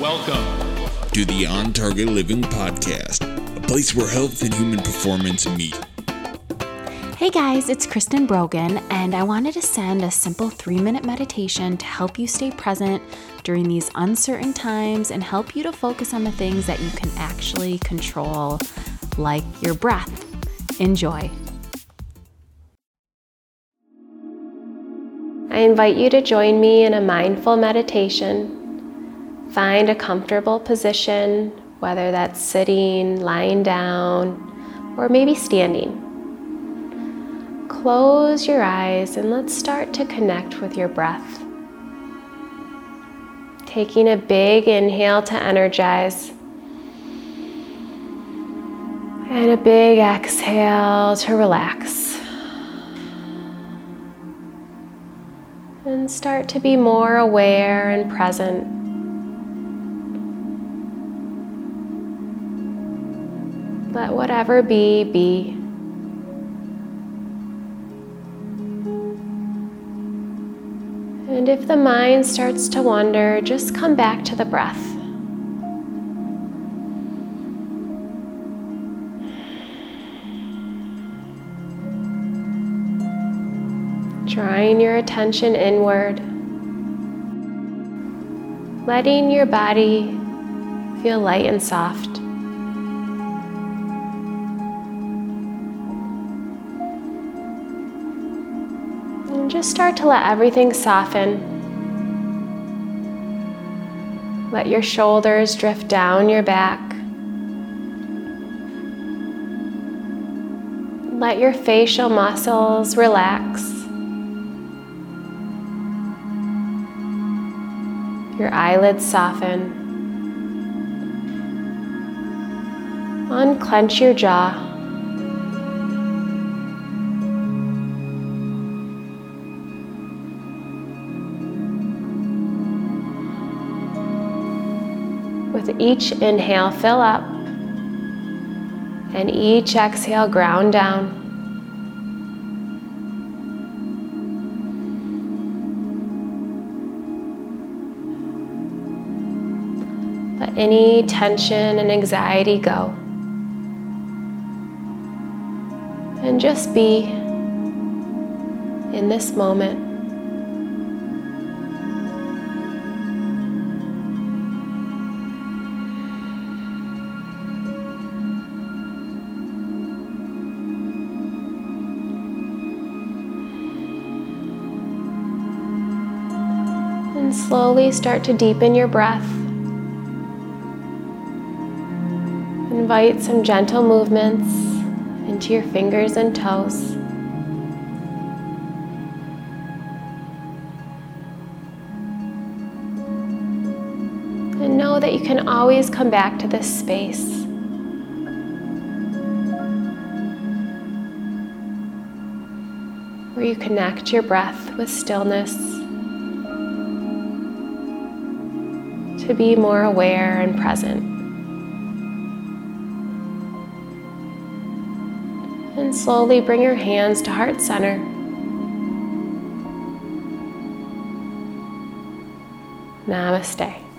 Welcome to the On Target Living Podcast, a place where health and human performance meet. Hey guys, it's Kristen Brogan, and I wanted to send a simple three minute meditation to help you stay present during these uncertain times and help you to focus on the things that you can actually control, like your breath. Enjoy. I invite you to join me in a mindful meditation. Find a comfortable position, whether that's sitting, lying down, or maybe standing. Close your eyes and let's start to connect with your breath. Taking a big inhale to energize. And a big exhale to relax. And start to be more aware and present. Let whatever be, be. And if the mind starts to wander, just come back to the breath. Drawing your attention inward, letting your body feel light and soft. Just start to let everything soften. Let your shoulders drift down your back. Let your facial muscles relax. Your eyelids soften. Unclench your jaw. With each inhale, fill up, and each exhale, ground down. Let any tension and anxiety go. And just be in this moment. Slowly start to deepen your breath. Invite some gentle movements into your fingers and toes. And know that you can always come back to this space. Where you connect your breath with stillness to be more aware and present. And slowly bring your hands to heart center. Namaste.